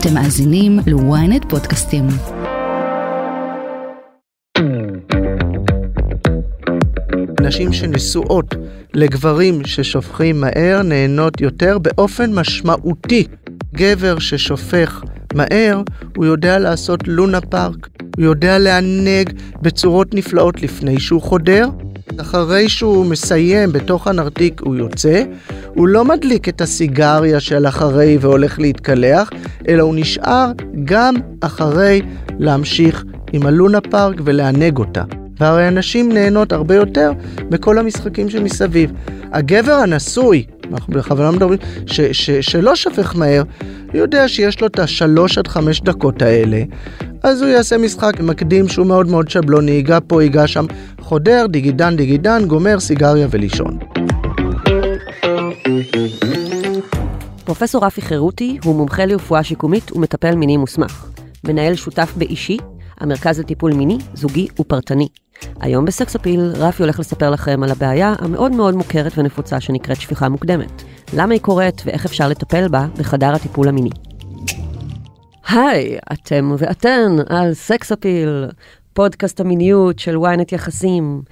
אתם מאזינים ל-ynet פודקאסטים. נשים שנשואות לגברים ששופכים מהר נהנות יותר באופן משמעותי. גבר ששופך מהר, הוא יודע לעשות לונה פארק, הוא יודע לענג בצורות נפלאות לפני שהוא חודר. אחרי שהוא מסיים בתוך הנרתיק הוא יוצא, הוא לא מדליק את הסיגריה של אחרי והולך להתקלח, אלא הוא נשאר גם אחרי להמשיך עם הלונה פארק ולענג אותה. והרי הנשים נהנות הרבה יותר בכל המשחקים שמסביב. הגבר הנשוי, אנחנו בכוונה מדברים, ש, ש, שלא שפך מהר, יודע שיש לו את השלוש עד חמש דקות האלה, אז הוא יעשה משחק מקדים שהוא מאוד מאוד שבלוני, ייגע פה, ייגע שם, חודר, דיגידן, דיגידן, גומר, סיגריה ולישון. פרופסור רפי חירותי הוא מומחה לרפואה שיקומית ומטפל מיני מוסמך. מנהל שותף באישי, המרכז לטיפול מיני, זוגי ופרטני. היום בסקסאפיל, רפי הולך לספר לכם על הבעיה המאוד מאוד מוכרת ונפוצה שנקראת שפיכה מוקדמת. למה היא קורית ואיך אפשר לטפל בה בחדר הטיפול המיני. היי, אתם ואתן על סקסאפיל, פודקאסט המיניות של ynet יחסים.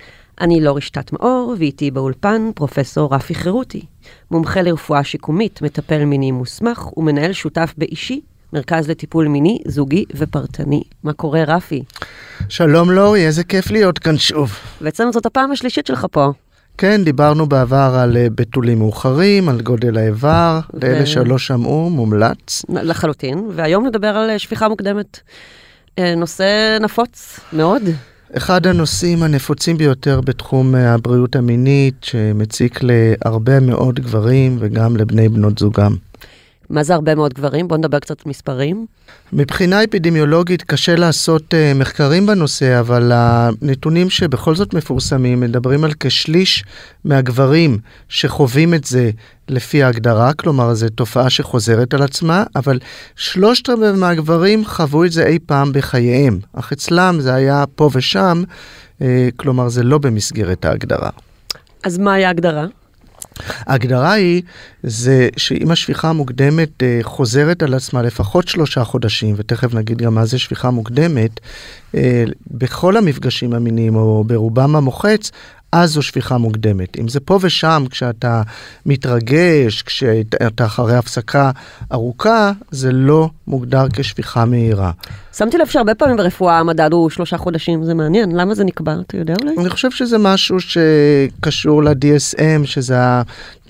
אני לא רשתת מאור, ואיתי באולפן פרופסור רפי חירותי, מומחה לרפואה שיקומית, מטפל מיני מוסמך ומנהל שותף באישי, מרכז לטיפול מיני, זוגי ופרטני. מה קורה, רפי? שלום לורי, איזה כיף להיות כאן שוב. בעצם זאת הפעם השלישית שלך פה. כן, דיברנו בעבר על אה, בתולים מאוחרים, על גודל האיבר, ו... לאלה שלא שמעו, מומלץ. לחלוטין, והיום נדבר על אה, שפיכה מוקדמת. אה, נושא נפוץ מאוד. אחד הנושאים הנפוצים ביותר בתחום הבריאות המינית, שמציק להרבה מאוד גברים וגם לבני בנות זוגם. מה זה הרבה מאוד גברים? בואו נדבר קצת מספרים. מבחינה אפידמיולוגית קשה לעשות uh, מחקרים בנושא, אבל הנתונים שבכל זאת מפורסמים מדברים על כשליש מהגברים שחווים את זה לפי ההגדרה, כלומר זו תופעה שחוזרת על עצמה, אבל שלושת רבעי מהגברים חוו את זה אי פעם בחייהם, אך אצלם זה היה פה ושם, uh, כלומר זה לא במסגרת ההגדרה. אז מהי ההגדרה? ההגדרה היא זה שאם השפיכה המוקדמת אה, חוזרת על עצמה לפחות שלושה חודשים, ותכף נגיד גם מה זה שפיכה מוקדמת, אה, בכל המפגשים המיניים או ברובם המוחץ, אז זו שפיכה מוקדמת. אם זה פה ושם, כשאתה מתרגש, כשאתה אחרי הפסקה ארוכה, זה לא מוגדר כשפיכה מהירה. שמתי לב שהרבה פעמים ברפואה המדד הוא שלושה חודשים, זה מעניין. למה זה נקבע? אתה יודע אולי? אני חושב שזה משהו שקשור ל-DSM, שזה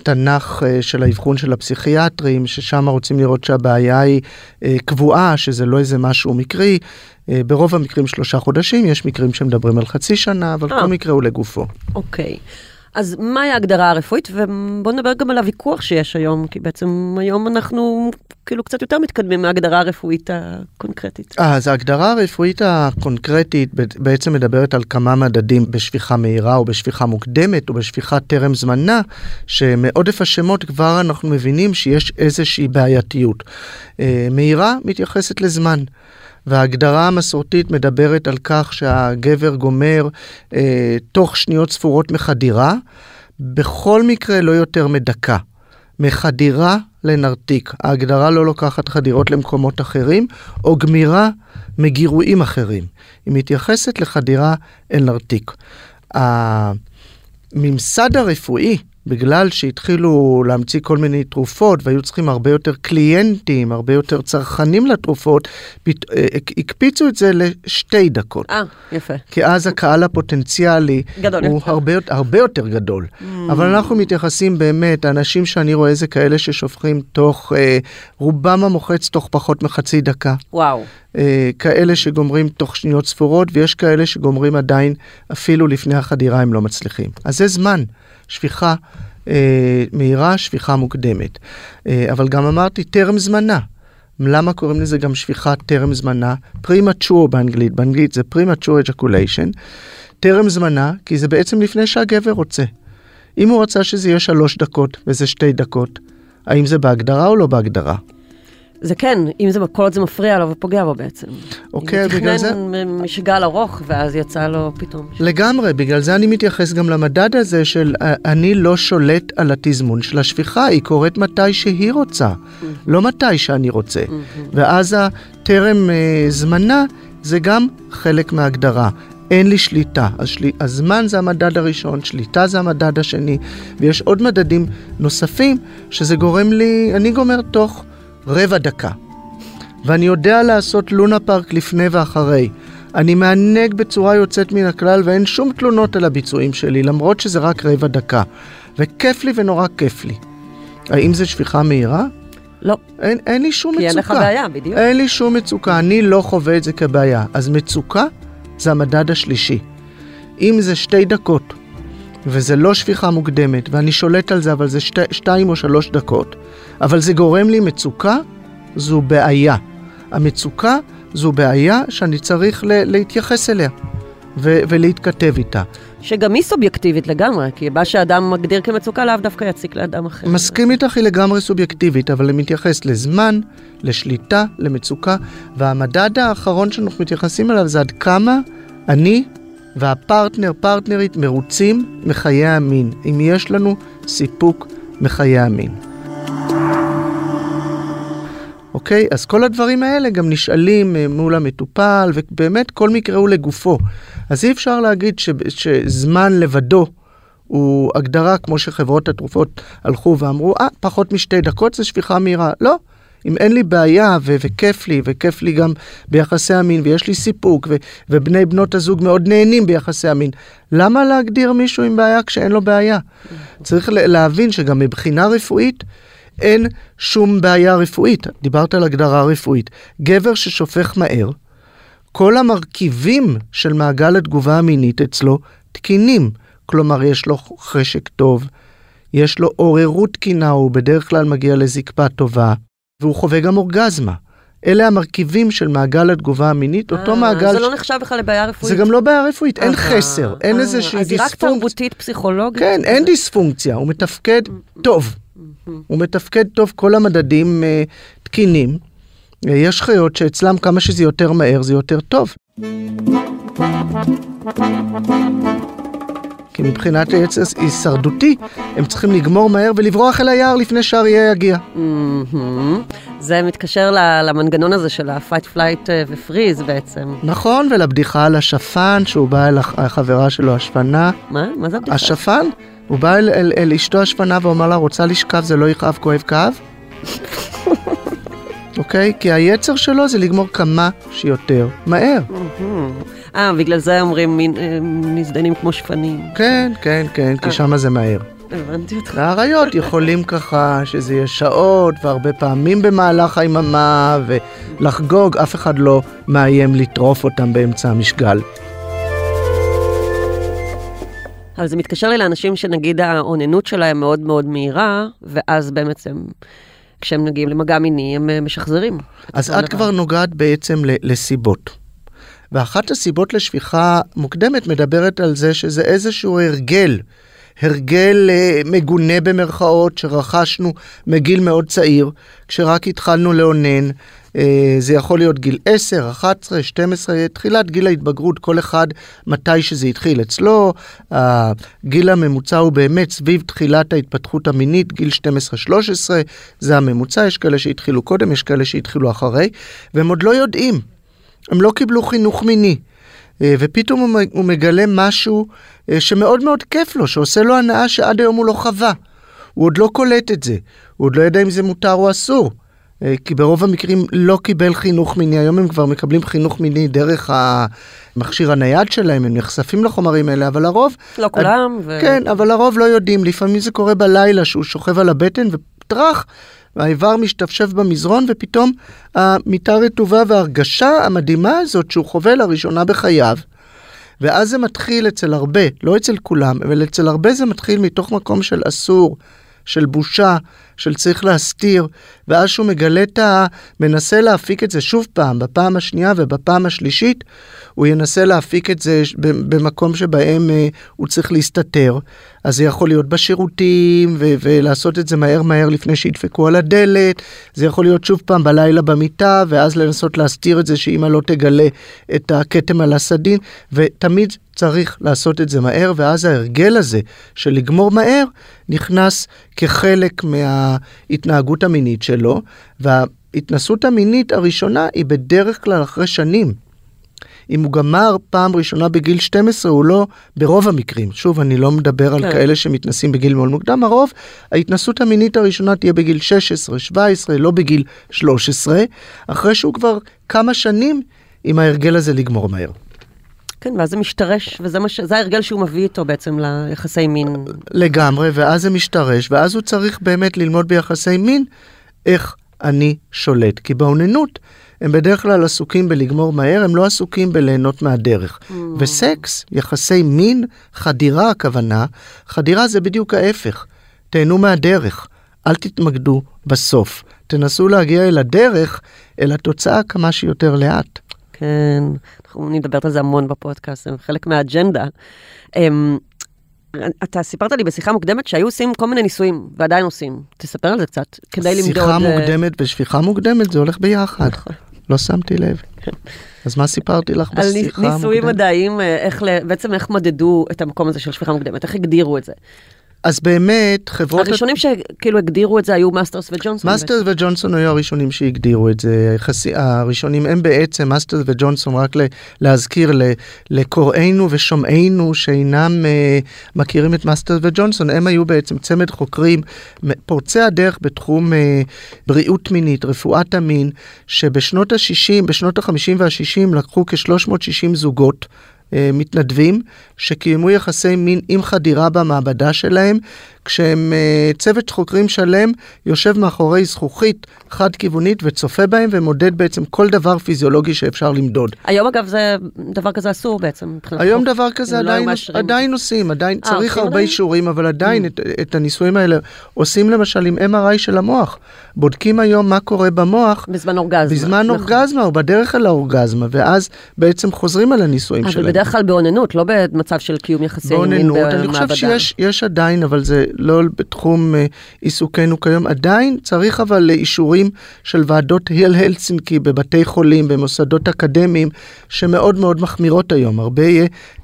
התנ"ך אה, של האבחון של הפסיכיאטרים, ששם רוצים לראות שהבעיה היא אה, קבועה, שזה לא איזה משהו מקרי. אה, ברוב המקרים שלושה חודשים, יש מקרים שמדברים על חצי שנה, אבל 아. כל מקרה הוא לגופו. אוקיי. אז מהי ההגדרה הרפואית? ובואו נדבר גם על הוויכוח שיש היום, כי בעצם היום אנחנו כאילו קצת יותר מתקדמים מההגדרה הרפואית הקונקרטית. אה, אז ההגדרה הרפואית הקונקרטית בעצם מדברת על כמה מדדים בשפיכה מהירה או בשפיכה מוקדמת או בשפיכה טרם זמנה, שמעודף השמות כבר אנחנו מבינים שיש איזושהי בעייתיות. אה, מהירה מתייחסת לזמן. וההגדרה המסורתית מדברת על כך שהגבר גומר אה, תוך שניות ספורות מחדירה, בכל מקרה לא יותר מדקה. מחדירה לנרתיק. ההגדרה לא לוקחת חדירות למקומות אחרים, או גמירה מגירויים אחרים. היא מתייחסת לחדירה אל נרתיק. הממסד הרפואי בגלל שהתחילו להמציא כל מיני תרופות והיו צריכים הרבה יותר קליינטים, הרבה יותר צרכנים לתרופות, פת... אה, הקפיצו את זה לשתי דקות. אה, יפה. כי אז הקהל הפוטנציאלי גדול הוא יותר. הרבה, הרבה יותר גדול. Mm. אבל אנחנו מתייחסים באמת, האנשים שאני רואה זה כאלה ששופכים תוך, אה, רובם המוחץ תוך פחות מחצי דקה. וואו. אה, כאלה שגומרים תוך שניות ספורות, ויש כאלה שגומרים עדיין, אפילו לפני החדירה הם לא מצליחים. אז זה זמן. שפיכה אה, מהירה, שפיכה מוקדמת. אה, אבל גם אמרתי, טרם זמנה. למה קוראים לזה גם שפיכה טרם זמנה? premature באנגלית, באנגלית זה premature ejaculation. טרם זמנה, כי זה בעצם לפני שהגבר רוצה. אם הוא רצה שזה יהיה שלוש דקות וזה שתי דקות, האם זה בהגדרה או לא בהגדרה? זה כן, אם זה כל עוד זה מפריע לו ופוגע בו בעצם. אוקיי, בגלל זה... הוא תכנן משגל ארוך, ואז יצא לו פתאום... לגמרי, בגלל זה אני מתייחס גם למדד הזה של אה, אני לא שולט על התזמון של השפיכה, היא קורית מתי שהיא רוצה, לא מתי שאני רוצה. ואז הטרם אה, זמנה זה גם חלק מההגדרה. אין לי שליטה. אז שלי, הזמן זה המדד הראשון, שליטה זה המדד השני, ויש עוד מדדים נוספים שזה גורם לי, אני גומר תוך רבע דקה. ואני יודע לעשות לונה פארק לפני ואחרי. אני מענג בצורה יוצאת מן הכלל ואין שום תלונות על הביצועים שלי, למרות שזה רק רבע דקה. וכיף לי ונורא כיף לי. האם זה שפיכה מהירה? לא. אין, אין לי שום כי מצוקה. אין לך בעיה, בדיוק. אין לי שום מצוקה, אני לא חווה את זה כבעיה. אז מצוקה זה המדד השלישי. אם זה שתי דקות, וזה לא שפיכה מוקדמת, ואני שולט על זה, אבל זה שתי, שתיים או שלוש דקות, אבל זה גורם לי מצוקה, זו בעיה. המצוקה זו בעיה שאני צריך ל- להתייחס אליה ו- ולהתכתב איתה. שגם היא סובייקטיבית לגמרי, כי מה שאדם מגדיר כמצוקה לאו דווקא יציק לאדם אחר. מסכים איתך, היא לגמרי סובייקטיבית, אבל היא מתייחסת לזמן, לשליטה, למצוקה, והמדד האחרון שאנחנו מתייחסים אליו זה עד כמה אני והפרטנר, פרטנרית, מרוצים מחיי המין, אם יש לנו סיפוק מחיי המין. אוקיי? אז כל הדברים האלה גם נשאלים אה, מול המטופל, ובאמת כל מקרה הוא לגופו. אז אי אפשר להגיד ש, שזמן לבדו הוא הגדרה כמו שחברות התרופות הלכו ואמרו, אה, פחות משתי דקות זה שפיכה מהירה. לא. אם אין לי בעיה ו- וכיף לי, וכיף לי גם ביחסי המין, ויש לי סיפוק, ו- ובני בנות הזוג מאוד נהנים ביחסי המין, למה להגדיר מישהו עם בעיה כשאין לו בעיה? צריך להבין שגם מבחינה רפואית, אין שום בעיה רפואית. דיברת על הגדרה רפואית. גבר ששופך מהר, כל המרכיבים של מעגל התגובה המינית אצלו תקינים. כלומר, יש לו חשק טוב, יש לו עוררות תקינה, הוא בדרך כלל מגיע לזקפה טובה, והוא חווה גם אורגזמה. אלה המרכיבים של מעגל התגובה המינית, אותו אה, מעגל... זה לא נחשב בכלל לבעיה רפואית. זה גם לא בעיה רפואית, אין אה, חסר, אין אה, איזושהי אז היא רק דיספונקציה. תרבותית פסיכולוגית? כן, אין דיספונקציה, הוא מתפקד טוב. הוא מתפקד טוב, כל המדדים תקינים. יש חיות שאצלם כמה שזה יותר מהר זה יותר טוב. כי מבחינת היצר הישרדותי, הם צריכים לגמור מהר ולברוח אל היער לפני שהאריה יגיע. זה מתקשר למנגנון הזה של ה-fight, flight אה, ו-freeze בעצם. נכון, ולבדיחה על השפן, שהוא בא אל הח- החברה שלו השפנה. מה? מה זה הבדיחה? השפן, הוא בא אל, אל, אל אשתו השפנה ואומר לה, רוצה לשכב זה לא יכאב כואב כאב? אוקיי? כי היצר שלו זה לגמור כמה שיותר מהר. אה, בגלל זה אומרים אה, מזדיינים כמו שפנים. כן, כן, כן, כי אה. שמה זה מהר. הבנתי אותך. האריות יכולים ככה שזה יהיה שעות והרבה פעמים במהלך היממה ולחגוג, אף אחד לא מאיים לטרוף אותם באמצע המשגל. אבל זה מתקשר לי לאנשים שנגיד האוננות שלהם מאוד מאוד מהירה, ואז באמת הם, כשהם מגיעים למגע מיני, הם אה, משחזרים. אז את דבר. כבר נוגעת בעצם לסיבות. ואחת הסיבות לשפיכה מוקדמת מדברת על זה שזה איזשהו הרגל, הרגל אה, מגונה במרכאות שרכשנו מגיל מאוד צעיר, כשרק התחלנו לאונן. אה, זה יכול להיות גיל 10, 11, 12, תחילת גיל ההתבגרות, כל אחד מתי שזה התחיל. אצלו הגיל הממוצע הוא באמת סביב תחילת ההתפתחות המינית, גיל 12-13, זה הממוצע, יש כאלה שהתחילו קודם, יש כאלה שהתחילו אחרי, והם עוד לא יודעים. הם לא קיבלו חינוך מיני. אה, ופתאום הוא מגלה משהו אה, שמאוד מאוד כיף לו, שעושה לו הנאה שעד היום הוא לא חווה. הוא עוד לא קולט את זה, הוא עוד לא יודע אם זה מותר או אסור. אה, כי ברוב המקרים לא קיבל חינוך מיני, היום הם כבר מקבלים חינוך מיני דרך המכשיר הנייד שלהם, הם נחשפים לחומרים האלה, אבל לרוב... לא כולם, ו... כן, אבל לרוב לא יודעים, לפעמים זה קורה בלילה שהוא שוכב על הבטן וטראח, האיבר משתפשף במזרון ופתאום המיטה רטובה וההרגשה המדהימה הזאת שהוא חווה לראשונה בחייו. ואז זה מתחיל אצל הרבה, לא אצל כולם, אבל אצל הרבה זה מתחיל מתוך מקום של אסור, של בושה, של צריך להסתיר, ואז שהוא מגלה את ה... מנסה להפיק את זה שוב פעם, בפעם השנייה ובפעם השלישית, הוא ינסה להפיק את זה במקום שבהם אה, הוא צריך להסתתר. אז זה יכול להיות בשירותים, ו- ולעשות את זה מהר מהר לפני שידפקו על הדלת, זה יכול להיות שוב פעם בלילה במיטה, ואז לנסות להסתיר את זה שאמא לא תגלה את הכתם על הסדין, ותמיד צריך לעשות את זה מהר, ואז ההרגל הזה של לגמור מהר נכנס כחלק מההתנהגות המינית שלו, וההתנסות המינית הראשונה היא בדרך כלל אחרי שנים. אם הוא גמר פעם ראשונה בגיל 12, הוא לא, ברוב המקרים, שוב, אני לא מדבר על כן. כאלה שמתנסים בגיל מאוד מוקדם, הרוב, ההתנסות המינית הראשונה תהיה בגיל 16, 17, לא בגיל 13, אחרי שהוא כבר כמה שנים עם ההרגל הזה לגמור מהר. כן, ואז זה משתרש, וזה מש... ההרגל שהוא מביא איתו בעצם ליחסי מין. לגמרי, ואז זה משתרש, ואז הוא צריך באמת ללמוד ביחסי מין איך אני שולט. כי באוננות הם בדרך כלל עסוקים בלגמור מהר, הם לא עסוקים בליהנות מהדרך. Mm. וסקס, יחסי מין, חדירה הכוונה, חדירה זה בדיוק ההפך. תהנו מהדרך, אל תתמקדו בסוף. תנסו להגיע אל הדרך, אל התוצאה כמה שיותר לאט. כן, אנחנו מדברת על זה המון בפודקאסט, זה חלק מהאג'נדה. אמ, אתה סיפרת לי בשיחה מוקדמת שהיו עושים כל מיני ניסויים, ועדיין עושים. תספר על זה קצת, כדי למדוד... שיחה אה, מוקדמת ושפיכה מוקדמת זה הולך ביחד. נכון. לא שמתי לב. אז מה סיפרתי לך בשיחה המוקדמת? על ניסויים מדעיים, אה, איך, בעצם איך מדדו את המקום הזה של שפיכה מוקדמת, איך הגדירו את זה. אז באמת, חברות... הראשונים שכאילו הגדירו את זה היו מאסטרס וג'ונסון. מאסטרס וג'ונסון היו הראשונים שהגדירו את זה. יחסי, הראשונים הם בעצם, מאסטרס וג'ונסון, רק ל, להזכיר לקוראינו ושומעינו שאינם אה, מכירים את מאסטרס וג'ונסון, הם היו בעצם צמד חוקרים פורצי הדרך בתחום אה, בריאות מינית, רפואת המין, שבשנות ה-60, בשנות ה-50 וה-60 לקחו כ-360 זוגות. אה, מתנדבים שקיימו יחסי מין עם חדירה במעבדה שלהם, כשהם אה, צוות חוקרים שלם יושב מאחורי זכוכית חד-כיוונית וצופה בהם ומודד בעצם כל דבר פיזיולוגי שאפשר למדוד. היום אגב זה, דבר כזה אסור בעצם. היום חוק. דבר כזה לא עדיין, לא עדיין עושים, עדיין 아, אה, צריך הרבה אישורים, אבל עדיין mm. את, את הניסויים האלה עושים למשל עם MRI של המוח. בודקים היום מה קורה במוח. בזמן אורגזמה. בזמן נכון. אורגזמה או בדרך אל האורגזמה, ואז בעצם חוזרים על הניסויים שלהם. אבל בדרך כלל באוננות, לא במצב של קיום יחסי מין במעבדה. אני חושב שיש עדיין, אבל זה לא בתחום uh, עיסוקנו כיום. עדיין צריך אבל אישורים של ועדות היל הלסינקי בבתי חולים, במוסדות אקדמיים, שמאוד מאוד מחמירות היום. הרבה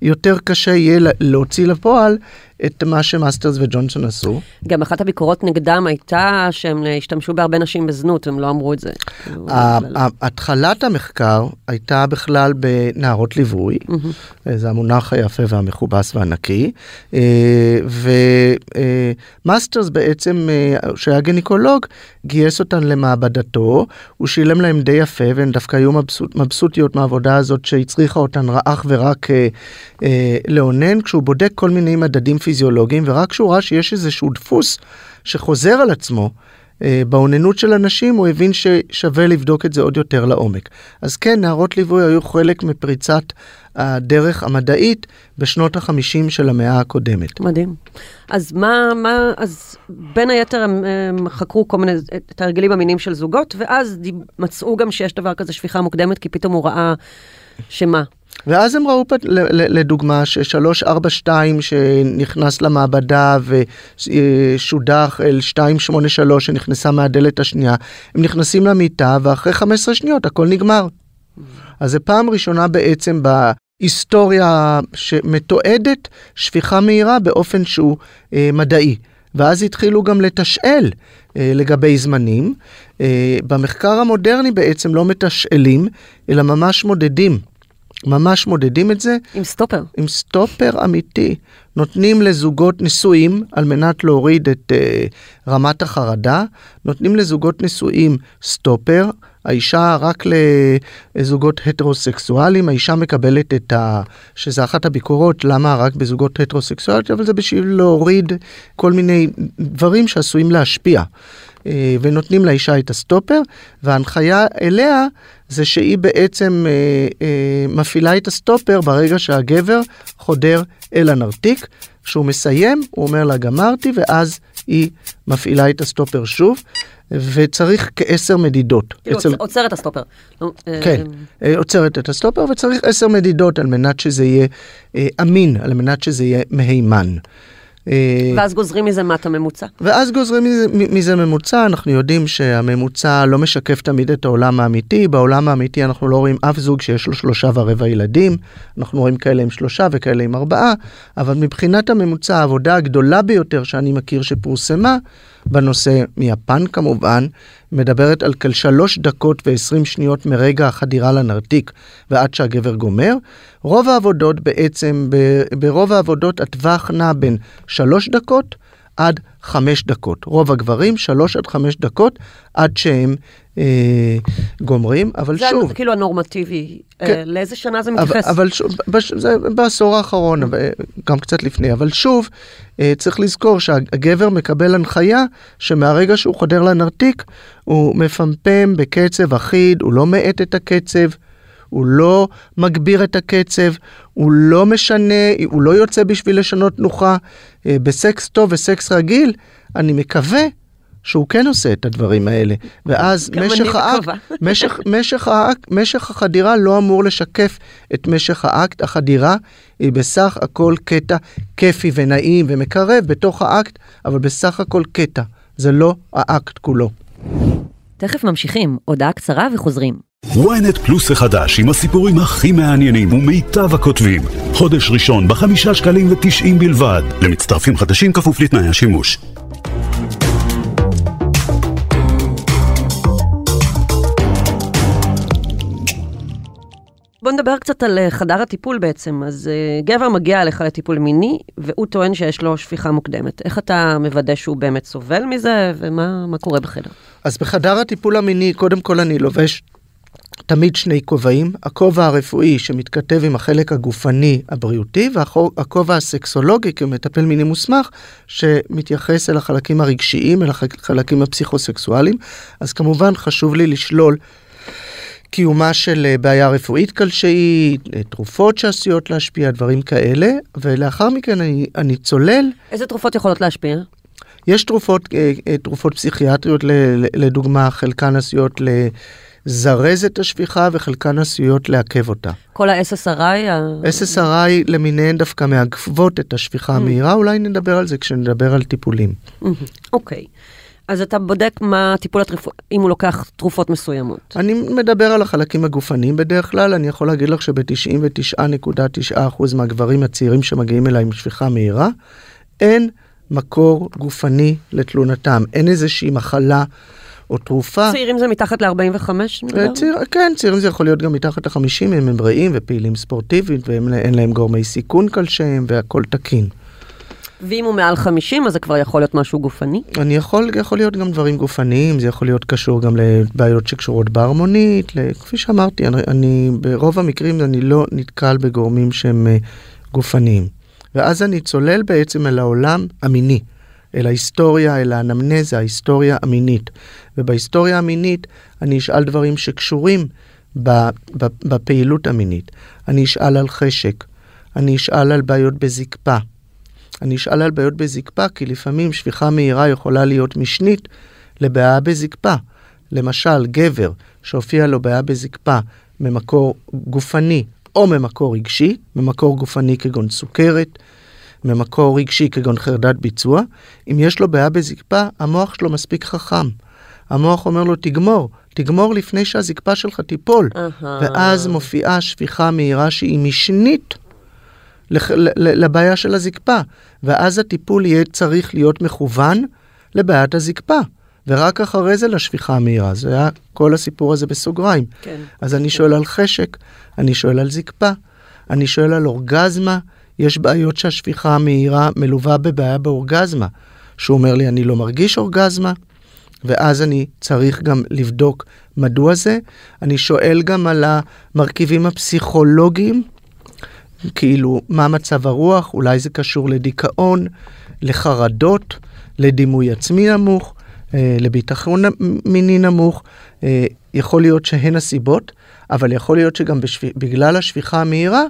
יותר קשה יהיה להוציא לפועל את מה שמאסטרס וג'ונסון עשו. גם אחת הביקורות נגדם הייתה שהם השתמשו בהרבה נשים בזנות, הם לא אמרו את זה. התחלת המחקר הייתה בכלל בנערות ליווי, זה המונח היפה והמכובס והנקי, אה, ומאסטרס בעצם, אה, שהיה גינקולוג, גייס אותן למעבדתו, הוא שילם להם די יפה, והן דווקא היו מבסוט, מבסוטיות מהעבודה הזאת שהצריכה אותן אך ורק אה, לאונן, כשהוא בודק כל מיני מדדים. פיזיולוגיים, ורק כשהוא ראה שיש איזשהו דפוס שחוזר על עצמו, אה, באוננות של אנשים, הוא הבין ששווה לבדוק את זה עוד יותר לעומק. אז כן, נערות ליווי היו חלק מפריצת הדרך המדעית בשנות החמישים של המאה הקודמת. מדהים. אז מה, מה, אז בין היתר הם, הם חקרו כל מיני, את ההרגלים המינים של זוגות, ואז מצאו גם שיש דבר כזה שפיכה מוקדמת, כי פתאום הוא ראה שמה? ואז הם ראו לדוגמה ש-342 שנכנס למעבדה ושודח אל 283 שנכנסה מהדלת השנייה, הם נכנסים למיטה ואחרי 15 שניות הכל נגמר. אז זה פעם ראשונה בעצם בהיסטוריה שמתועדת שפיכה מהירה באופן שהוא אה, מדעי. ואז התחילו גם לתשאל אה, לגבי זמנים. אה, במחקר המודרני בעצם לא מתשאלים, אלא ממש מודדים. ממש מודדים את זה. עם סטופר. עם סטופר אמיתי. נותנים לזוגות נשואים, על מנת להוריד את uh, רמת החרדה, נותנים לזוגות נשואים סטופר. האישה רק לזוגות הטרוסקסואלים, האישה מקבלת את ה... שזה אחת הביקורות, למה רק בזוגות הטרוסקסואליות, אבל זה בשביל להוריד כל מיני דברים שעשויים להשפיע. אה, ונותנים לאישה את הסטופר, וההנחיה אליה זה שהיא בעצם אה, אה, מפעילה את הסטופר ברגע שהגבר חודר אל הנרתיק. כשהוא מסיים, הוא אומר לה גמרתי, ואז היא מפעילה את הסטופר שוב, וצריך כעשר מדידות. כאילו אצל- עוצר את הסטופר. לא, אה, כן, אה, עוצרת את הסטופר וצריך עשר מדידות על מנת שזה יהיה אה, אמין, על מנת שזה יהיה מהימן. אה, ואז גוזרים מזה מה את הממוצע. ואז גוזרים מזה, מזה ממוצע, אנחנו יודעים שהממוצע לא משקף תמיד את העולם האמיתי, בעולם האמיתי אנחנו לא רואים אף זוג שיש לו שלושה ורבע ילדים, אנחנו רואים כאלה עם שלושה וכאלה עם ארבעה, אבל מבחינת הממוצע, העבודה הגדולה ביותר שאני מכיר שפורסמה בנושא, מיפן כמובן, מדברת על כשלוש דקות ועשרים שניות מרגע החדירה לנרתיק ועד שהגבר גומר. רוב העבודות בעצם, ברוב העבודות הטווח נע בין שלוש דקות עד חמש דקות. רוב הגברים שלוש עד חמש דקות עד שהם אה, גומרים, אבל זה שוב, כאילו הנורמטיבי. אה, כן. לאיזה שנה זה אבל, מתייחס? אבל שוב, בש, זה בעשור האחרון, אבל, גם קצת לפני, אבל שוב, אה, צריך לזכור שהגבר מקבל הנחיה שמהרגע שהוא חודר לנרתיק, הוא מפמפם בקצב אחיד, הוא לא מאט את הקצב, הוא לא מגביר את הקצב, הוא לא משנה, הוא לא יוצא בשביל לשנות תנוחה. אה, בסקס טוב וסקס רגיל, אני מקווה שהוא כן עושה את הדברים האלה. ואז משך האקט. משך, משך, האקט, משך החדירה לא אמור לשקף את משך האקט. החדירה היא בסך הכל קטע כיפי ונעים ומקרב בתוך האקט, אבל בסך הכל קטע. זה לא האקט כולו. תכף ממשיכים, הודעה קצרה וחוזרים. ynet פלוס החדש עם הסיפורים הכי מעניינים ומיטב הכותבים. חודש ראשון בחמישה שקלים ותשעים בלבד. למצטרפים חדשים כפוף לתנאי השימוש. בוא נדבר קצת על אה, חדר הטיפול בעצם. אז אה, גבר מגיע אליך לטיפול מיני, והוא טוען שיש לו שפיכה מוקדמת. איך אתה מוודא שהוא באמת סובל מזה, ומה מה קורה בחדר? אז בחדר הטיפול המיני, קודם כל אני לובש תמיד שני כובעים, הכובע הרפואי שמתכתב עם החלק הגופני הבריאותי, והכובע הסקסולוגי כמטפל מיני מוסמך, שמתייחס אל החלקים הרגשיים, אל החלקים הפסיכוסקסואליים. אז כמובן חשוב לי לשלול קיומה של אה, בעיה רפואית כלשהי, אה, תרופות שעשויות להשפיע, דברים כאלה, ולאחר מכן אני, אני צולל. איזה תרופות יכולות להשפיע? יש תרופות, אה, אה, תרופות פסיכיאטריות, לדוגמה, חלקן עשויות לזרז את השפיכה וחלקן עשויות לעכב אותה. כל ה-SSRI? SSRI למיניהן דווקא מעכבות את השפיכה המהירה, אולי נדבר על זה כשנדבר על טיפולים. מהמם. אוקיי. אז אתה בודק מה הטיפול התרופות, אם הוא לוקח תרופות מסוימות. אני מדבר על החלקים הגופניים בדרך כלל, אני יכול להגיד לך שב-99.9% מהגברים הצעירים שמגיעים אליי עם שפיכה מהירה, אין מקור גופני לתלונתם, אין איזושהי מחלה או תרופה. צעירים זה מתחת ל-45? אה, צעיר, כן, צעירים זה יכול להיות גם מתחת ל-50, אם הם בריאים ופעילים ספורטיבית ואין להם גורמי סיכון כלשהם והכל תקין. ואם הוא מעל 50, אז זה כבר יכול להיות משהו גופני? אני יכול, יכול להיות גם דברים גופניים, זה יכול להיות קשור גם לבעיות שקשורות בהרמונית, כפי שאמרתי, אני, אני ברוב המקרים אני לא נתקל בגורמים שהם אה, גופניים. ואז אני צולל בעצם אל העולם המיני, אל ההיסטוריה, אל האנמנזה, ההיסטוריה המינית. ובהיסטוריה המינית אני אשאל דברים שקשורים בפעילות המינית. אני אשאל על חשק, אני אשאל על בעיות בזקפה. אני אשאל על בעיות בזקפה, כי לפעמים שפיכה מהירה יכולה להיות משנית לבעיה בזקפה. למשל, גבר שהופיע לו בעיה בזקפה ממקור גופני או ממקור רגשי, ממקור גופני כגון סוכרת, ממקור רגשי כגון חרדת ביצוע, אם יש לו בעיה בזקפה, המוח שלו מספיק חכם. המוח אומר לו, תגמור, תגמור לפני שהזקפה שלך תיפול. אהה. ואז מופיעה שפיכה מהירה שהיא משנית לח- לבעיה של הזקפה, ואז הטיפול יהיה צריך להיות מכוון לבעיית הזקפה, ורק אחרי זה לשפיכה המהירה. זה היה כל הסיפור הזה בסוגריים. כן. אז אני שואל על חשק, אני שואל על זקפה, אני שואל על אורגזמה. יש בעיות שהשפיכה המהירה מלווה בבעיה באורגזמה. שהוא אומר לי, אני לא מרגיש אורגזמה, ואז אני צריך גם לבדוק מדוע זה. אני שואל גם על המרכיבים הפסיכולוגיים, כאילו, מה מצב הרוח, אולי זה קשור לדיכאון, לחרדות, לדימוי עצמי נמוך, לביטחון מיני נמוך. אה, יכול להיות שהן הסיבות, אבל יכול להיות שגם בשב... בגלל השפיכה המהירה,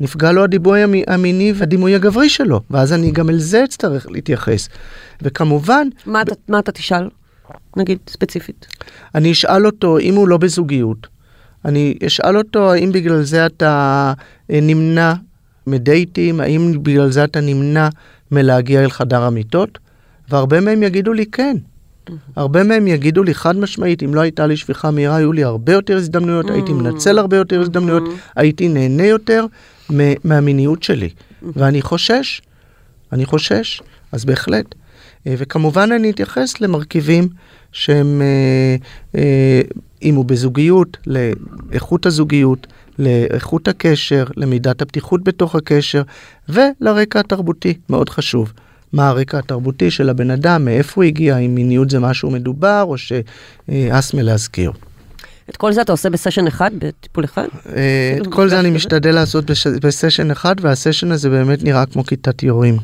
נפגע לו הדימוי המי- המיני והדימוי הגברי שלו, ואז אני גם אל זה אצטרך להתייחס. וכמובן, מה אתה- מה אתה תשאל? נגיד, ספציפית. אני אשאל אותו אם הוא לא בזוגיות. אני אשאל אותו האם בגלל זה אתה אה, נמנע מדייטים, האם בגלל זה אתה נמנע מלהגיע אל חדר המיטות, והרבה מהם יגידו לי כן. הרבה מהם יגידו לי חד משמעית, אם לא הייתה לי שפיכה מהירה, היו לי הרבה יותר הזדמנויות, הייתי מנצל הרבה יותר הזדמנויות, הייתי נהנה יותר מהמיניות שלי. ואני חושש, אני חושש, אז בהחלט. אה, וכמובן אני אתייחס למרכיבים שהם, אה, אה, אם הוא בזוגיות, לאיכות הזוגיות, לאיכות הקשר, למידת הפתיחות בתוך הקשר, ולרקע התרבותי, מאוד חשוב. מה הרקע התרבותי של הבן אדם, מאיפה הוא הגיע, אם מיניות זה משהו מדובר, או שהס מלהזכיר. את כל זה אתה עושה בסשן אחד, בטיפול אחד? אה, את כל זה אני משתדל לעשות בסשן אחד, והסשן הזה באמת נראה כמו כיתת יורים.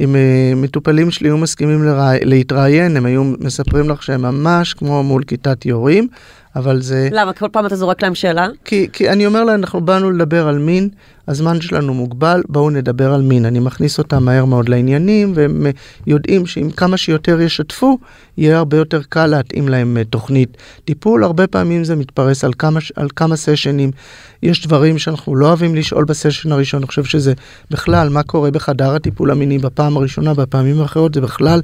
אם אה, מטופלים שלי היו מסכימים להתראיין, הם היו מספרים לך שהם ממש כמו מול כיתת יורים, אבל זה... למה? כל פעם אתה זורק להם שאלה? כי, כי אני אומר להם, אנחנו באנו לדבר על מין, הזמן שלנו מוגבל, בואו נדבר על מין. אני מכניס אותם מהר מאוד לעניינים, והם אה, יודעים שאם כמה שיותר ישתפו, יהיה הרבה יותר קל להתאים להם אה, תוכנית טיפול. הרבה פעמים זה מתפרס על כמה, על כמה סשנים. יש דברים שאנחנו לא אוהבים לשאול בסשן הראשון, אני חושב שזה בכלל, מה קורה בחדר הטיפול המיני בפעם הראשונה, בפעמים האחרות, זה בכלל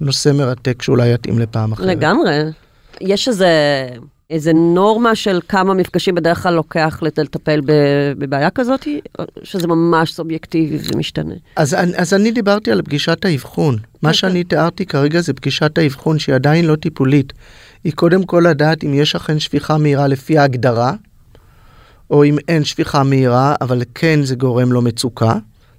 נושא מרתק שאולי יתאים לפעם אחרת. לגמרי. יש איזה... איזה נורמה של כמה מפגשים בדרך כלל לוקח לט- לטפל בבעיה כזאת, שזה ממש סובייקטיבי ומשתנה. אז, אני- אז אני דיברתי על פגישת האבחון. מה שאני תיארתי כרגע זה פגישת האבחון שהיא עדיין לא טיפולית. היא קודם כל לדעת אם יש אכן שפיכה מהירה לפי ההגדרה, או אם אין שפיכה מהירה, אבל כן זה גורם לו מצוקה,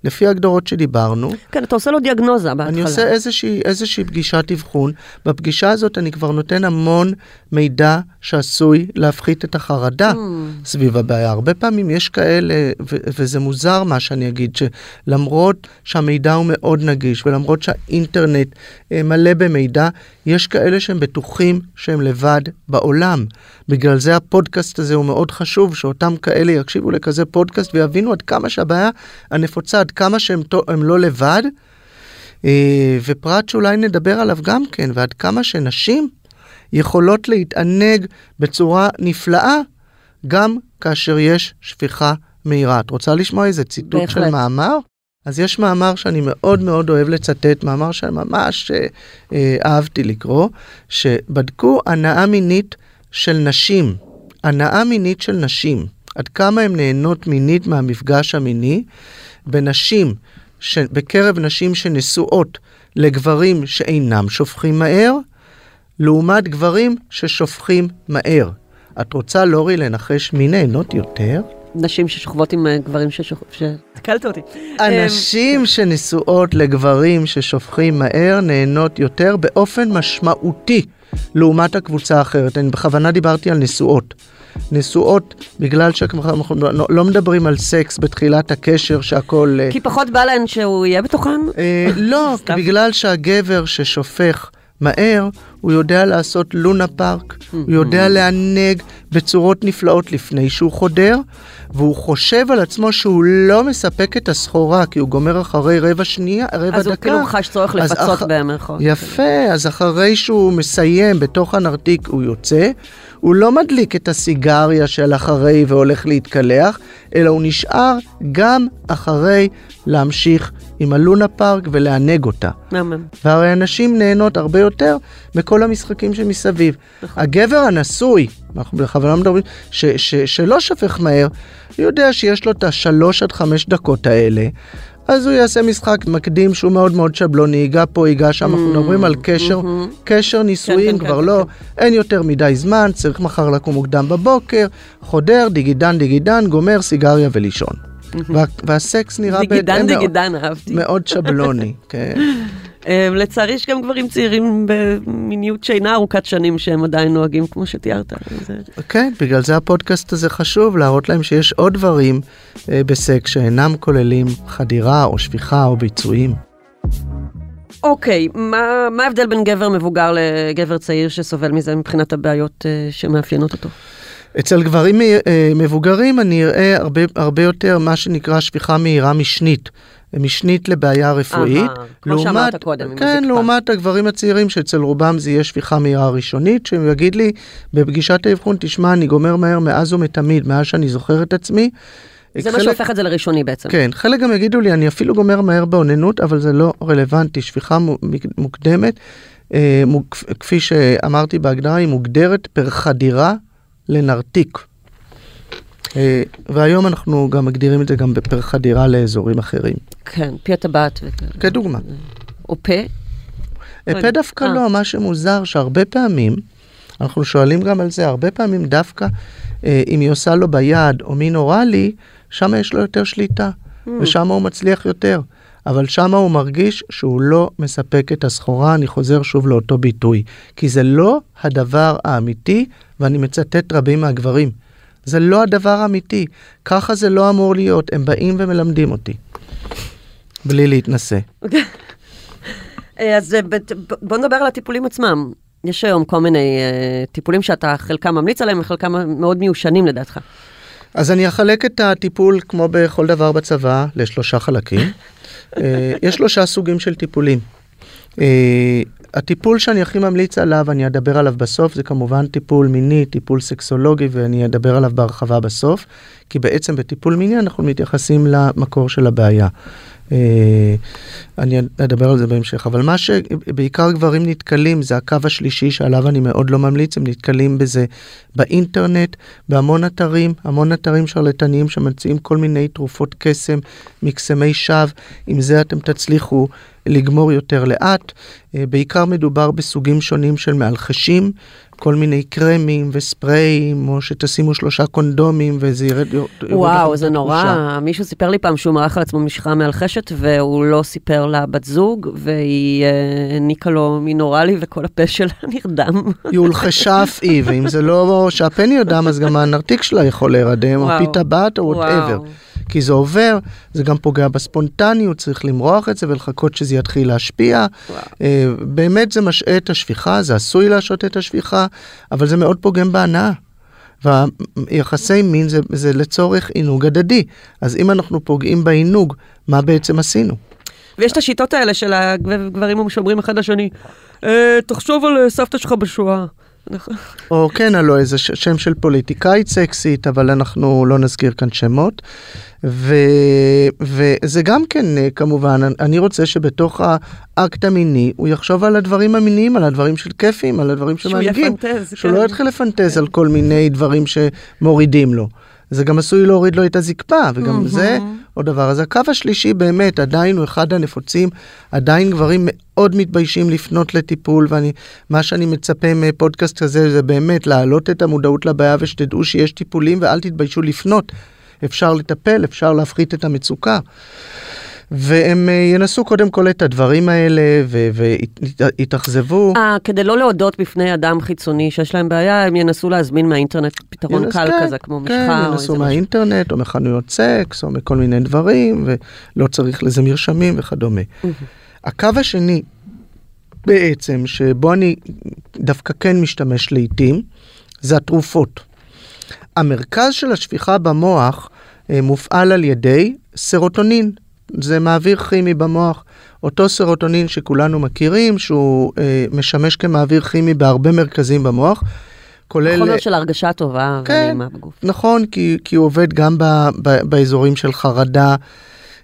לפי ההגדרות שדיברנו. כן, אתה עושה לו דיאגנוזה בהתחלה. אני עושה איזושהי, איזושהי פגישת אבחון. בפגישה הזאת אני כבר נותן המון מידע שעשוי להפחית את החרדה Mm. סביב הבעיה. הרבה פעמים יש כאלה, ו- וזה מוזר מה שאני אגיד, שלמרות שהמידע הוא מאוד נגיש ולמרות שהאינטרנט אה, מלא במידע, יש כאלה שהם בטוחים שהם לבד בעולם. בגלל זה הפודקאסט הזה הוא מאוד חשוב, שאותם כאלה יקשיבו לכזה פודקאסט ויבינו עד כמה שהבעיה הנפוצה, עד כמה שהם לא לבד. אה, ופרט שאולי נדבר עליו גם כן, ועד כמה שנשים יכולות להתענג בצורה נפלאה, גם כאשר יש שפיכה מהירה. את רוצה לשמוע איזה ציטוט בהחלט. של מאמר? אז יש מאמר שאני מאוד מאוד אוהב לצטט, מאמר שממש אה, אה, אהבתי לקרוא, שבדקו הנאה מינית של נשים, הנאה מינית של נשים, עד כמה הן נהנות מינית מהמפגש המיני, בנשים, ש... בקרב נשים שנשואות לגברים שאינם שופכים מהר, לעומת גברים ששופכים מהר. את רוצה, לורי, לנחש מי נהנות יותר? נשים ששוכבות עם אה, גברים ששוכבות... ש... התקלת אותי. הנשים שנשואות לגברים ששופכים מהר נהנות יותר באופן משמעותי לעומת הקבוצה האחרת. אני בכוונה דיברתי על נשואות. נשואות, בגלל שאנחנו לא- לא מדברים על סקס בתחילת הקשר שהכל... אה, כי פחות בא להן שהוא יהיה בתוכן? אה, לא. בגלל שהגבר ששופך מהר, הוא יודע לעשות לונה פארק, הוא יודע לענג בצורות נפלאות לפני שהוא חודר, והוא חושב על עצמו שהוא לא מספק את הסחורה, כי הוא גומר אחרי רבע שנייה, רבע אז הוא דקה. כאילו חש צורך אז לפצות אח- במרכאות. יפה, אז אחרי שהוא מסיים בתוך הנרתיק הוא יוצא, הוא לא מדליק את הסיגריה של אחרי והולך להתקלח, אלא הוא נשאר גם אחרי להמשיך עם הלונה פארק ולענג אותה. מהמם. והרי הנשים נהנות הרבה יותר מכל המשחקים שמסביב. הגבר הנשוי, אנחנו בכוונה מדברים, ש, ש, שלא שפך מהר, יודע שיש לו את השלוש עד חמש דקות האלה. אז הוא יעשה משחק מקדים שהוא מאוד מאוד שבלוני, ייגע פה, ייגע שם, אנחנו מדברים על קשר, קשר נישואין, כן, כבר כן, לא, אין יותר מדי זמן, צריך מחר לקום מוקדם בבוקר, חודר, דיגידן, דיגידן, גומר, סיגריה ולישון. וה- והסקס נראה דיגידן בהתאם מאוד- דיגידן אהבתי. מאוד שבלוני, כן. אה, לצערי יש גם גברים צעירים במיניות שאינה ארוכת שנים שהם עדיין נוהגים כמו שתיארת. זה- כן, בגלל זה הפודקאסט הזה חשוב, להראות להם שיש עוד דברים אה, בסקס שאינם כוללים חדירה או שפיכה או ביצועים. אוקיי, מה מה ההבדל בין גבר מבוגר לגבר צעיר שסובל מזה מבחינת הבעיות אה, שמאפיינות אותו? אצל גברים אה, מבוגרים אני אראה הרבה, הרבה יותר מה שנקרא שפיכה מהירה משנית. משנית לבעיה רפואית. אהה, כמו שאמרת קודם, כן. לעומת הגברים הצעירים שאצל רובם זה יהיה שפיכה מהירה ראשונית, שהם יגיד לי בפגישת האבחון, תשמע, אני גומר מהר מאז ומתמיד, מאז שאני זוכר את עצמי. זה מה חלק- שהופך את זה לראשוני בעצם. כן, חלק גם יגידו לי, אני אפילו גומר מהר באוננות, אבל זה לא רלוונטי. שפיכה מו- מוקדמת, אה, כפי שאמרתי בהגדרה, היא מוגדרת פר חדירה לנרתיק. אה, והיום אנחנו גם מגדירים את זה גם פר חדירה לאזורים אחרים. כן, פי הטבעת. כדוגמה. או פה. אה, פה דווקא אה. לא, מה שמוזר שהרבה פעמים, אנחנו שואלים גם על זה, הרבה פעמים דווקא אם היא עושה לו ביד או מין אוראלי, שם יש לו יותר שליטה, ושם הוא מצליח יותר. אבל שם הוא מרגיש שהוא לא מספק את הסחורה, אני חוזר שוב לאותו ביטוי. כי זה לא הדבר האמיתי, ואני מצטט רבים מהגברים. זה לא הדבר האמיתי, ככה זה לא אמור להיות, הם באים ומלמדים אותי. בלי להתנשא. אז אה, בוא נדבר על הטיפולים עצמם. יש היום כל מיני אה, טיפולים שאתה חלקם ממליץ עליהם וחלקם מאוד מיושנים לדעתך. אז אני אחלק את הטיפול, כמו בכל דבר בצבא, לשלושה חלקים. אה, יש שלושה סוגים של טיפולים. אה, הטיפול שאני הכי ממליץ עליו, אני אדבר עליו בסוף, זה כמובן טיפול מיני, טיפול סקסולוגי, ואני אדבר עליו בהרחבה בסוף, כי בעצם בטיפול מיני אנחנו מתייחסים למקור של הבעיה. אה, אני אדבר על זה בהמשך, אבל מה שבעיקר גברים נתקלים זה הקו השלישי שעליו אני מאוד לא ממליץ, הם נתקלים בזה באינטרנט, בהמון אתרים, המון אתרים שרלטניים שמציעים כל מיני תרופות קסם, מקסמי שווא, עם זה אתם תצליחו לגמור יותר לאט. אה, בעיקר מדובר בסוגים שונים של מאלחשים, כל מיני קרמים וספריים, או שתשימו שלושה קונדומים וזה ירד... וואו, זה. נורא. מישהו סיפר לי פעם שהוא מרח על עצמו משחה מאלחשת, והוא לא סיפר לבת זוג, והיא אה, העניקה לו מין אוראלי, וכל הפה שלה נרדם. היא הולחשה אף היא, ואם זה לא שהפן ירדם, אז גם הנרתיק שלה יכול להירדם, או וואו. פי טבעת, או whatever. כי זה עובר, זה גם פוגע בספונטניות, צריך למרוח את זה ולחכות שזה יתחיל להשפיע. וואו. אה, באמת זה משעה את השפיכה, זה עשוי להשעות את השפיכה, אבל זה מאוד פוגם בהנאה. ויחסי מין זה, זה לצורך עינוג הדדי. אז אם אנחנו פוגעים בעינוג, מה בעצם עשינו? ויש את השיטות האלה של הגברים שאומרים אחד לשני, "אה, תחשוב על אה, סבתא שלך בשואה. או כן, הלוא איזה שם של פוליטיקאית סקסית, אבל אנחנו לא נזכיר כאן שמות. ו, וזה גם כן, אה, כמובן, אני- רוצה שבתוך האקט המיני, הוא יחשוב על הדברים המיניים, על הדברים של כיפים, על הדברים שהוא שמענגים. יפנטז, שהוא כן. לא יתחיל לפנטז על כל מיני דברים שמורידים לו. זה גם עשוי להוריד לו את הזקפה, וגם זה עוד דבר. אז הקו השלישי באמת עדיין הוא אחד הנפוצים, עדיין גברים מאוד מתביישים לפנות לטיפול, ואני, מה שאני מצפה מפודקאסט כזה זה באמת להעלות את המודעות לבעיה ושתדעו שיש טיפולים ואל תתביישו לפנות. אפשר לטפל, אפשר להפחית את המצוקה. והם אה, ינסו קודם כל את הדברים האלה ויתאכזבו. אה, כדי לא להודות בפני אדם חיצוני שיש להם בעיה, הם ינסו להזמין מהאינטרנט פתרון ינס- קל כן, כזה, כמו כן, משחה או ינסו. מהאינטרנט, או מחנויות סקס, או מכל מיני דברים, ולא צריך לזה מרשמים וכדומה. הקו השני, בעצם, שבו אני דווקא כן משתמש לעיתים, זה התרופות. המרכז של השפיכה במוח אה, מופעל על ידי סרוטונין. זה מעביר כימי במוח. אותו סרוטונין שכולנו מכירים, שהוא אה, משמש כמעביר כימי בהרבה מרכזים במוח, כולל... חומר של הרגשה טובה כן, ונעימה בגוף. נכון, כי, כי הוא עובד גם ב, ב, באזורים של חרדה,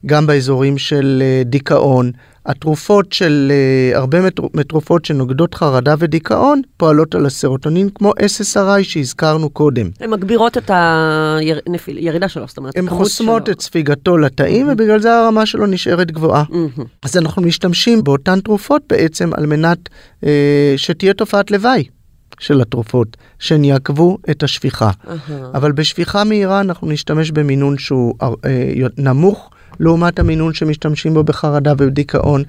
גם באזורים של uh, דיכאון. התרופות של, uh, הרבה מתרופות שנוגדות חרדה ודיכאון פועלות על הסרוטונין, כמו SSRI שהזכרנו קודם. הן מגבירות את הירידה שלו, זאת אומרת, הן חוסמות שלו. את ספיגתו לתאים, ובגלל זה הרמה שלו נשארת גבוהה. מהמם. אז אנחנו משתמשים באותן תרופות בעצם על מנת אה, שתהיה תופעת לוואי של התרופות, שהן יעכבו את השפיכה. אהה. אבל בשפיכה מהירה אנחנו נשתמש במינון שהוא אה, נמוך לעומת המינון שמשתמשים בו בחרדה ובדיכאון.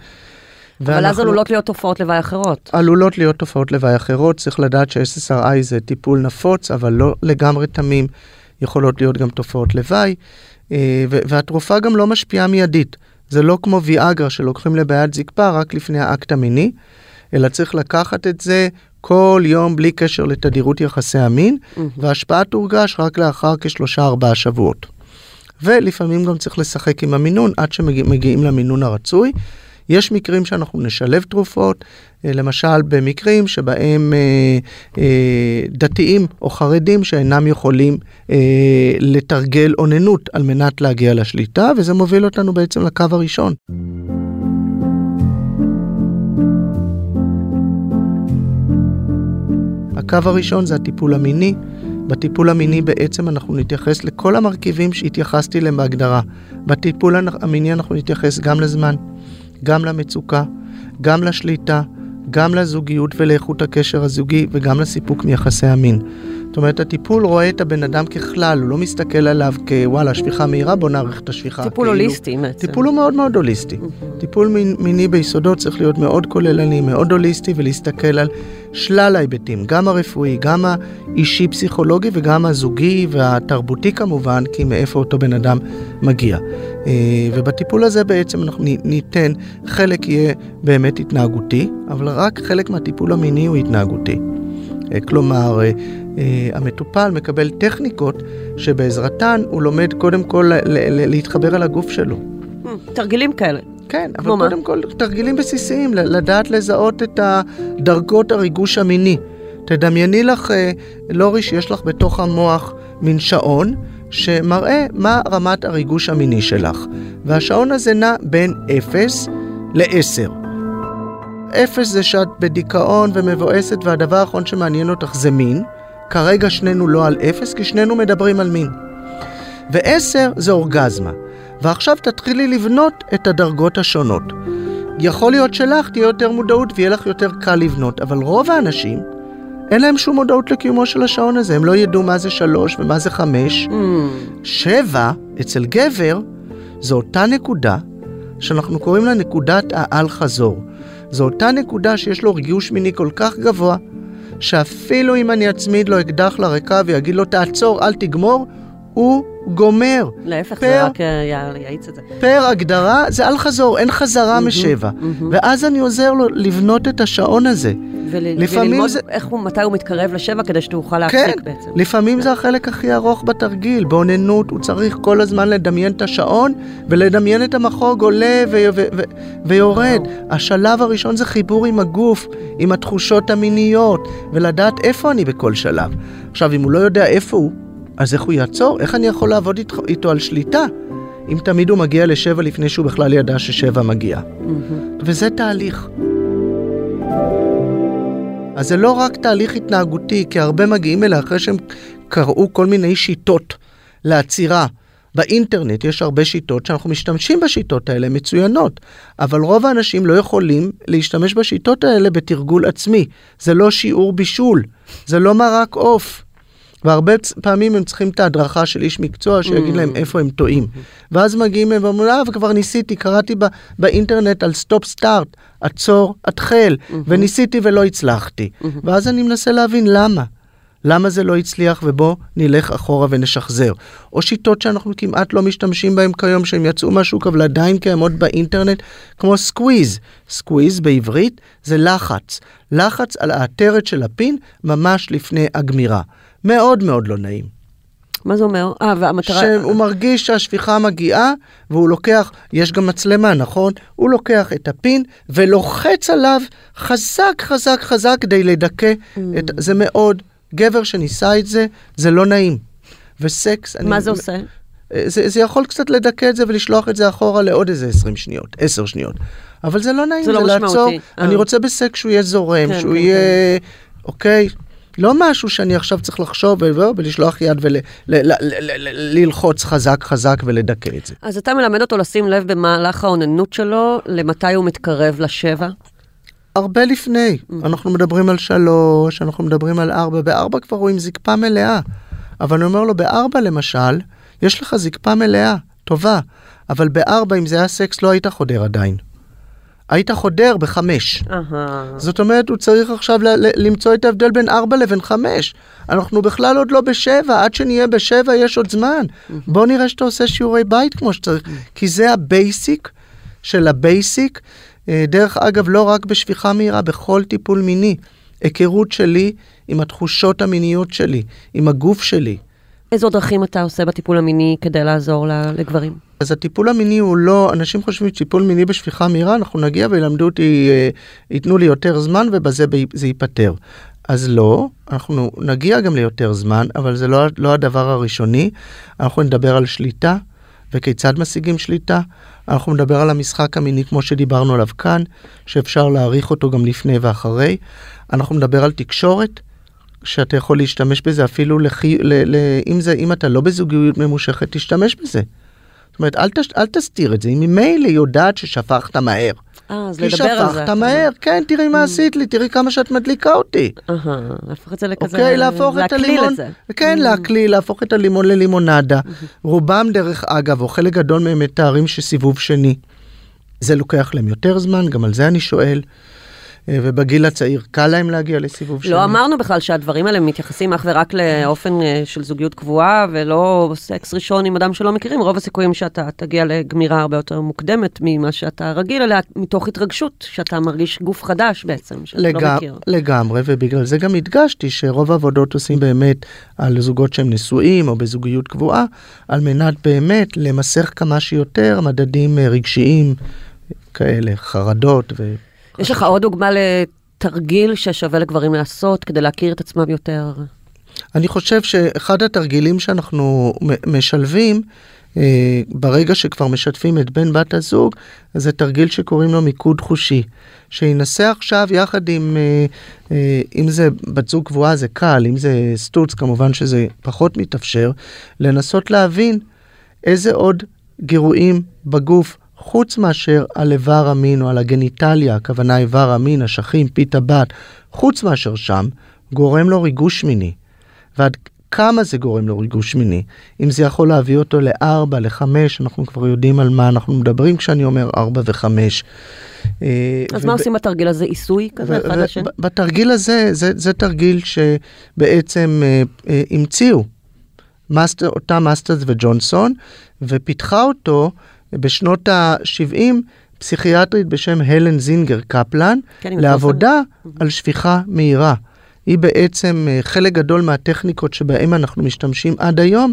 אבל אז עלולות להיות תופעות לוואי אחרות. עלולות להיות תופעות לוואי אחרות, צריך לדעת ש-SSRI זה טיפול נפוץ, אבל לא לגמרי תמים, יכולות להיות גם תופעות לוואי, אה, והתרופה גם לא משפיעה מיידית. זה לא כמו ויאגרה שלוקחים לבעיית זקפה רק לפני האקט המיני, אלא צריך לקחת את זה כל יום בלי קשר לתדירות יחסי המין, וההשפעה תורגש רק לאחר כשלושה ארבעה שבועות. ולפעמים גם צריך לשחק עם המינון עד שמגיעים למינון הרצוי. יש מקרים שאנחנו נשלב תרופות, אה, למשל במקרים שבהם אה, אה, דתיים או חרדים שאינם יכולים אה, לתרגל אוננות על מנת להגיע לשליטה, וזה מוביל אותנו בעצם לקו הראשון. הקו הראשון זה הטיפול המיני. בטיפול המיני בעצם אנחנו נתייחס לכל המרכיבים שהתייחסתי אליהם בהגדרה. בטיפול המיני אנחנו נתייחס גם לזמן, גם למצוקה, גם לשליטה, גם לזוגיות ולאיכות הקשר הזוגי וגם לסיפוק מיחסי המין. זאת אומרת, הטיפול רואה את הבן אדם ככלל, הוא לא מסתכל עליו כוואלה, שפיכה מהירה, בוא נעריך את השפיכה. טיפול כאילו, הוליסטי בעצם. טיפול הוא מאוד מאוד הוליסטי. טיפול מיני ביסודות צריך להיות מאוד כוללני, מאוד הוליסטי, ולהסתכל על שלל ההיבטים, גם הרפואי, גם האישי-פסיכולוגי וגם הזוגי והתרבותי כמובן, כי מאיפה אותו בן אדם מגיע. אה, ובטיפול הזה בעצם אנחנו ניתן, חלק יהיה באמת התנהגותי, אבל רק חלק מהטיפול המיני הוא התנהגותי. אה, כלומר, אה, המטופל מקבל טכניקות שבעזרתן הוא לומד קודם כל להתחבר על הגוף שלו. תרגילים כאלה. כן, אבל מה? קודם כל תרגילים בסיסיים, לדעת לזהות את דרגות הריגוש המיני. תדמייני לך, לורי, שיש לך בתוך המוח מין שעון, שמראה מה רמת הריגוש המיני שלך. והשעון הזה נע בין 0 ל-10. 0 זה שאת בדיכאון ומבואסת והדבר האחרון שמעניין אותך זה מין. כרגע שנינו לא על 0 כי שנינו מדברים על מין. ו-10 זה אורגזמה. ועכשיו תתחילי לבנות את הדרגות השונות. יכול להיות שלך תהיה יותר מודעות ויהיה לך יותר קל לבנות, אבל רוב האנשים אין להם שום מודעות לקיומו של השעון הזה, הם לא ידעו מה זה שלוש ומה זה חמש. Mm. שבע, אצל גבר, זו אותה נקודה שאנחנו קוראים לה נקודת האל-חזור. זו אותה נקודה שיש לו ריגוש מיני כל כך גבוה, שאפילו אם אני אצמיד לו אקדח לרקה ויגיד לו תעצור, אל תגמור, הוא גומר. להפך, פר, זה רק אה, יאיץ את זה. פר הגדרה זה אל חזור, אין חזרה mm-hmm, משבע. Mm-hmm. ואז אני עוזר לו לבנות את השעון הזה. ול, וללמוד זה... איך הוא, מתי הוא מתקרב לשבע כדי שתוכל להפסיק כן, בעצם. לפעמים זה החלק הכי ארוך בתרגיל. באוננות הוא צריך כל הזמן לדמיין את השעון ולדמיין את המחוג עולה ו- ו- ו- ויורד. השלב הראשון זה חיבור עם הגוף, עם התחושות המיניות, ולדעת איפה אני בכל שלב. עכשיו, אם הוא לא יודע איפה הוא, אז איך הוא יעצור? איך אני יכול לעבוד איתו, איתו על שליטה? אם תמיד הוא מגיע לשבע לפני שהוא בכלל ידע ששבע מגיע. Mm-hmm. וזה תהליך. אז זה לא רק תהליך התנהגותי, כי הרבה מגיעים אליה אחרי שהם קראו כל מיני שיטות לעצירה. באינטרנט יש הרבה שיטות שאנחנו משתמשים בשיטות האלה, מצוינות, אבל רוב האנשים לא יכולים להשתמש בשיטות האלה בתרגול עצמי. זה לא שיעור בישול, זה לא מרק עוף. והרבה פעמים הם צריכים את ההדרכה של איש מקצוע שיגיד להם mm. איפה הם טועים. ואז מגיעים הם ואומרים, אה, וכבר ניסיתי, קראתי בא, באינטרנט על stop start, עצור, התחל, mm-hmm. וניסיתי ולא הצלחתי. Mm-hmm. ואז אני מנסה להבין למה. למה זה לא הצליח ובוא נלך אחורה ונשחזר. או שיטות שאנחנו כמעט לא משתמשים בהן כיום, שהן יצאו מהשוק אבל עדיין קיימות באינטרנט, כמו squeeze. squeeze בעברית זה לחץ. לחץ על העטרת של הפין ממש לפני הגמירה. מאוד מאוד לא נעים. מה זה אומר? אה, והמטרה... שהוא מרגיש שהשפיכה מגיעה, והוא לוקח, יש גם מצלמה, נכון? הוא לוקח את הפין ולוחץ עליו חזק, חזק, חזק כדי לדכא mm. את... זה מאוד. גבר שניסה את זה, זה לא נעים. וסקס... מה אני... זה עושה? זה, זה יכול קצת לדכא את זה ולשלוח את זה אחורה לעוד איזה 20 שניות, 10 שניות. אבל זה לא נעים, זה, לא זה לא לעצור. משמעותי. אני אה. רוצה בסקס שהוא יהיה זורם, כן, שהוא כן, יהיה... כן. אוקיי, לא משהו שאני עכשיו צריך לחשוב ולשלוח יד וללחוץ חזק חזק ולדכא את זה. אז אתה מלמד אותו לשים לב במהלך האוננות שלו, למתי הוא מתקרב לשבע? הרבה לפני. Mm. אנחנו מדברים על שלוש, אנחנו מדברים על ארבע. בארבע כבר רואים זקפה מלאה. אבל אני אומר לו, בארבע למשל, יש לך זקפה מלאה, טובה. אבל בארבע, אם זה היה סקס, לא היית חודר עדיין. היית חודר בחמש. Uh-huh. זאת אומרת, הוא צריך עכשיו ל- ל- למצוא את ההבדל בין ארבע לבין חמש. אנחנו בכלל עוד לא בשבע, עד שנהיה בשבע יש עוד זמן. Uh-huh. בוא נראה שאתה עושה שיעורי בית כמו שצריך, uh-huh. כי זה ה basic של ה basic. אה, דרך אגב, לא רק בשפיכה מהירה, בכל טיפול מיני. היכרות שלי עם התחושות המיניות שלי, עם הגוף שלי. איזה עוד דרכים אתה עושה בטיפול המיני כדי לעזור לגברים? אז הטיפול המיני הוא לא, אנשים חושבים שטיפול מיני בשפיכה מהירה, אנחנו נגיע וילמדו אותי, אה, ייתנו לי יותר זמן ובזה זה ייפתר. אז לא, אנחנו נגיע גם ליותר זמן, אבל זה לא, לא הדבר הראשוני. אנחנו נדבר על שליטה וכיצד משיגים שליטה. אנחנו נדבר על המשחק המיני כמו שדיברנו עליו כאן, שאפשר להעריך אותו גם לפני ואחרי. אנחנו נדבר על תקשורת, שאתה יכול להשתמש בזה אפילו לחי... ל... ל... אם, זה, אם אתה לא בזוגיות ממושכת, תשתמש בזה. זאת אומרת, אל, תש... אל תסתיר את זה, היא ממילא יודעת ששפכת מהר. אה, אז לדבר על זה. כי שפכת מהר, כן, תראי מה mm. עשית לי, תראי כמה שאת מדליקה אותי. אהה, להפוך את זה לכזה, אוקיי, להפוך את הלימון, כן, mm. להקליל, להפוך את הלימון ללימונדה. Mm-hmm. רובם, דרך אגב, או חלק גדול מהם מתארים שסיבוב שני. זה לוקח להם יותר זמן, גם על זה אני שואל. אה, ובגיל הצעיר קל להם להגיע לסיבוב לא שני. לא אמרנו בכלל שהדברים האלה מתייחסים אך ורק לאופן אה, של זוגיות קבועה, ולא סקס ראשון עם אדם שלא מכירים. רוב הסיכויים שאתה תגיע לגמירה הרבה יותר מוקדמת ממה שאתה רגיל אליה, מתוך התרגשות, שאתה מרגיש גוף חדש בעצם, שאתה לג... לא מכיר. לגמרי, ובגלל זה גם הדגשתי שרוב העבודות עושים באמת על זוגות שהם נשואים או בזוגיות קבועה, על מנת באמת למסך כמה שיותר מדדים אה, רגשיים כאלה, חרדות ו... יש לך עוד דוגמה לתרגיל ששווה לגברים לעשות כדי להכיר את עצמם יותר? אני חושב שאחד התרגילים שאנחנו משלבים, אה, ברגע שכבר משתפים את בן בת הזוג, זה תרגיל שקוראים לו מיקוד חושי. שינסה עכשיו יחד עם, אה, אה, אם זה בת זוג קבועה זה קל, אם זה סטוץ כמובן שזה פחות מתאפשר, לנסות להבין איזה עוד גירויים בגוף חוץ מאשר על איבר המין או על הגניטליה, הכוונה איבר המין, אשכים, פית הבת, חוץ מאשר שם, גורם לו ריגוש מיני. ועד כמה זה גורם לו ריגוש מיני? אם זה יכול להביא אותו לארבע, לחמש, אנחנו כבר יודעים על מה אנחנו מדברים כשאני אומר ארבע וחמש. אה, אז מה עושים בתרגיל הזה? עיסוי כזה אחד לשני? בתרגיל הזה, זה, זה תרגיל שבעצם אה, אה, המציאו אותם מאסטרס וג'ונסון, ופיתחה אותו בשנות ה-70 פסיכיאטרית בשם הלן זינגר קפלן, כן, לעבודה על שפיכה מהירה. היא בעצם אה, חלק גדול מהטכניקות שבהן אנחנו משתמשים עד היום,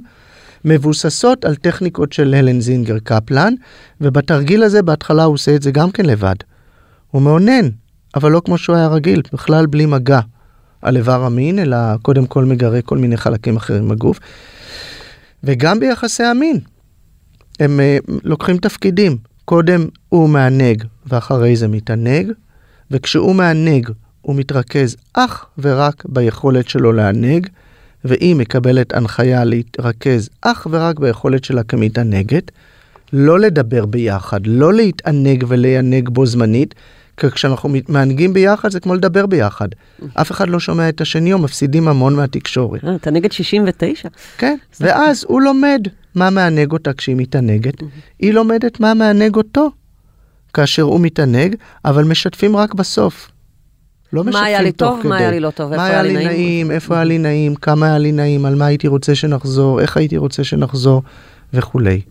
מבוססות על טכניקות של הלן זינגר קפלן, ובתרגיל הזה בהתחלה הוא עושה את זה גם כן לבד. הוא מאונן, אבל לא כמו שהוא היה רגיל, בכלל בלי מגע על איבר המין, אלא קודם כל מגרה כל מיני חלקים אחרים בגוף. וגם ביחסי המין, הם uh, לוקחים תפקידים. קודם הוא מענג ואחרי זה מתענג, וכשהוא מענג הוא מתרכז אך ורק ביכולת שלו לענג, והיא מקבלת הנחיה להתרכז אך ורק ביכולת שלה כמתענגת, לא לדבר ביחד, לא להתענג ולענג בו זמנית, כי כשאנחנו מענגים ביחד זה כמו לדבר ביחד. אף אחד לא שומע את השני או מפסידים המון מהתקשורת. אה, אתה נגד 69. כן, ואז הוא לומד מה מענג אותה כשהיא מתענגת, היא לומדת מה מענג אותו כאשר הוא מתענג, אבל משתפים רק בסוף. לא משתפים תוך כדי. מה היה לי טוב, מה היה לי לא טוב, איפה היה לי נעים, איפה היה לי נעים, כמה היה לי נעים, על מה הייתי רוצה שנחזור, איך הייתי רוצה שנחזור וכולי.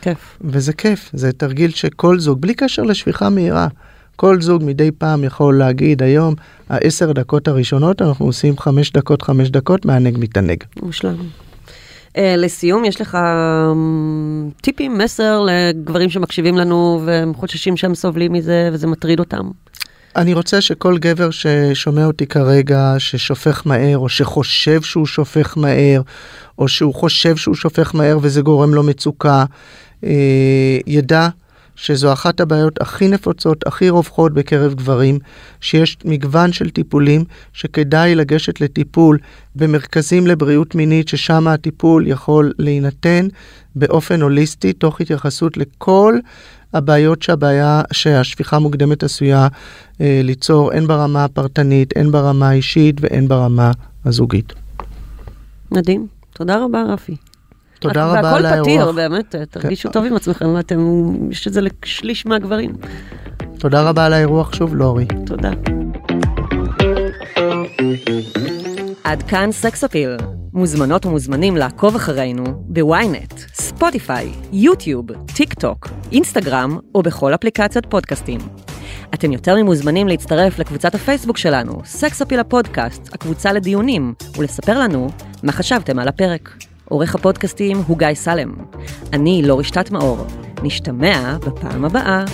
כיף. וזה כיף, זה תרגיל שכל זוג, בלי קשר לשפיכה מהירה, כל זוג מדי פעם יכול להגיד היום, העשר דקות הראשונות אנחנו עושים חמש דקות, חמש דקות, מענג מתענג. מושלם. Uh, לסיום, יש לך um, טיפים, מסר לגברים שמקשיבים לנו והם חוששים שהם סובלים מזה וזה מטריד אותם? אני רוצה שכל גבר ששומע אותי כרגע, ששופך מהר, או שחושב שהוא שופך מהר, או שהוא חושב שהוא שופך מהר וזה גורם לו מצוקה, אה, ידע שזו אחת הבעיות הכי נפוצות, הכי רווחות בקרב גברים, שיש מגוון של טיפולים שכדאי לגשת לטיפול במרכזים לבריאות מינית, ששם הטיפול יכול להינתן באופן הוליסטי, תוך התייחסות לכל הבעיות שהבעיה, שהשפיכה מוקדמת עשויה אה, ליצור, הן ברמה הפרטנית, הן ברמה האישית והן ברמה הזוגית. מדהים. תודה רבה, רפי. תודה רבה על האירוח. והכל פתיר, באמת, תרגישו כן. טוב עם עצמכם, ואתם, יש את זה לשליש מהגברים. תודה רבה על האירוח שוב, לורי. תודה. עד כאן סקס אפיל. מוזמנות ומוזמנים לעקוב אחרינו בוויינט, ספוטיפיי, יוטיוב, טיק טוק, אינסטגרם או בכל אפליקציות פודקאסטים. אתם יותר ממוזמנים להצטרף לקבוצת הפייסבוק שלנו, סקס אפיל הפודקאסט, הקבוצה לדיונים, ולספר לנו מה חשבתם על הפרק. עורך הפודקאסטים הוא גיא סלם. אני לא רשתת מאור. נשתמע בפעם הבאה.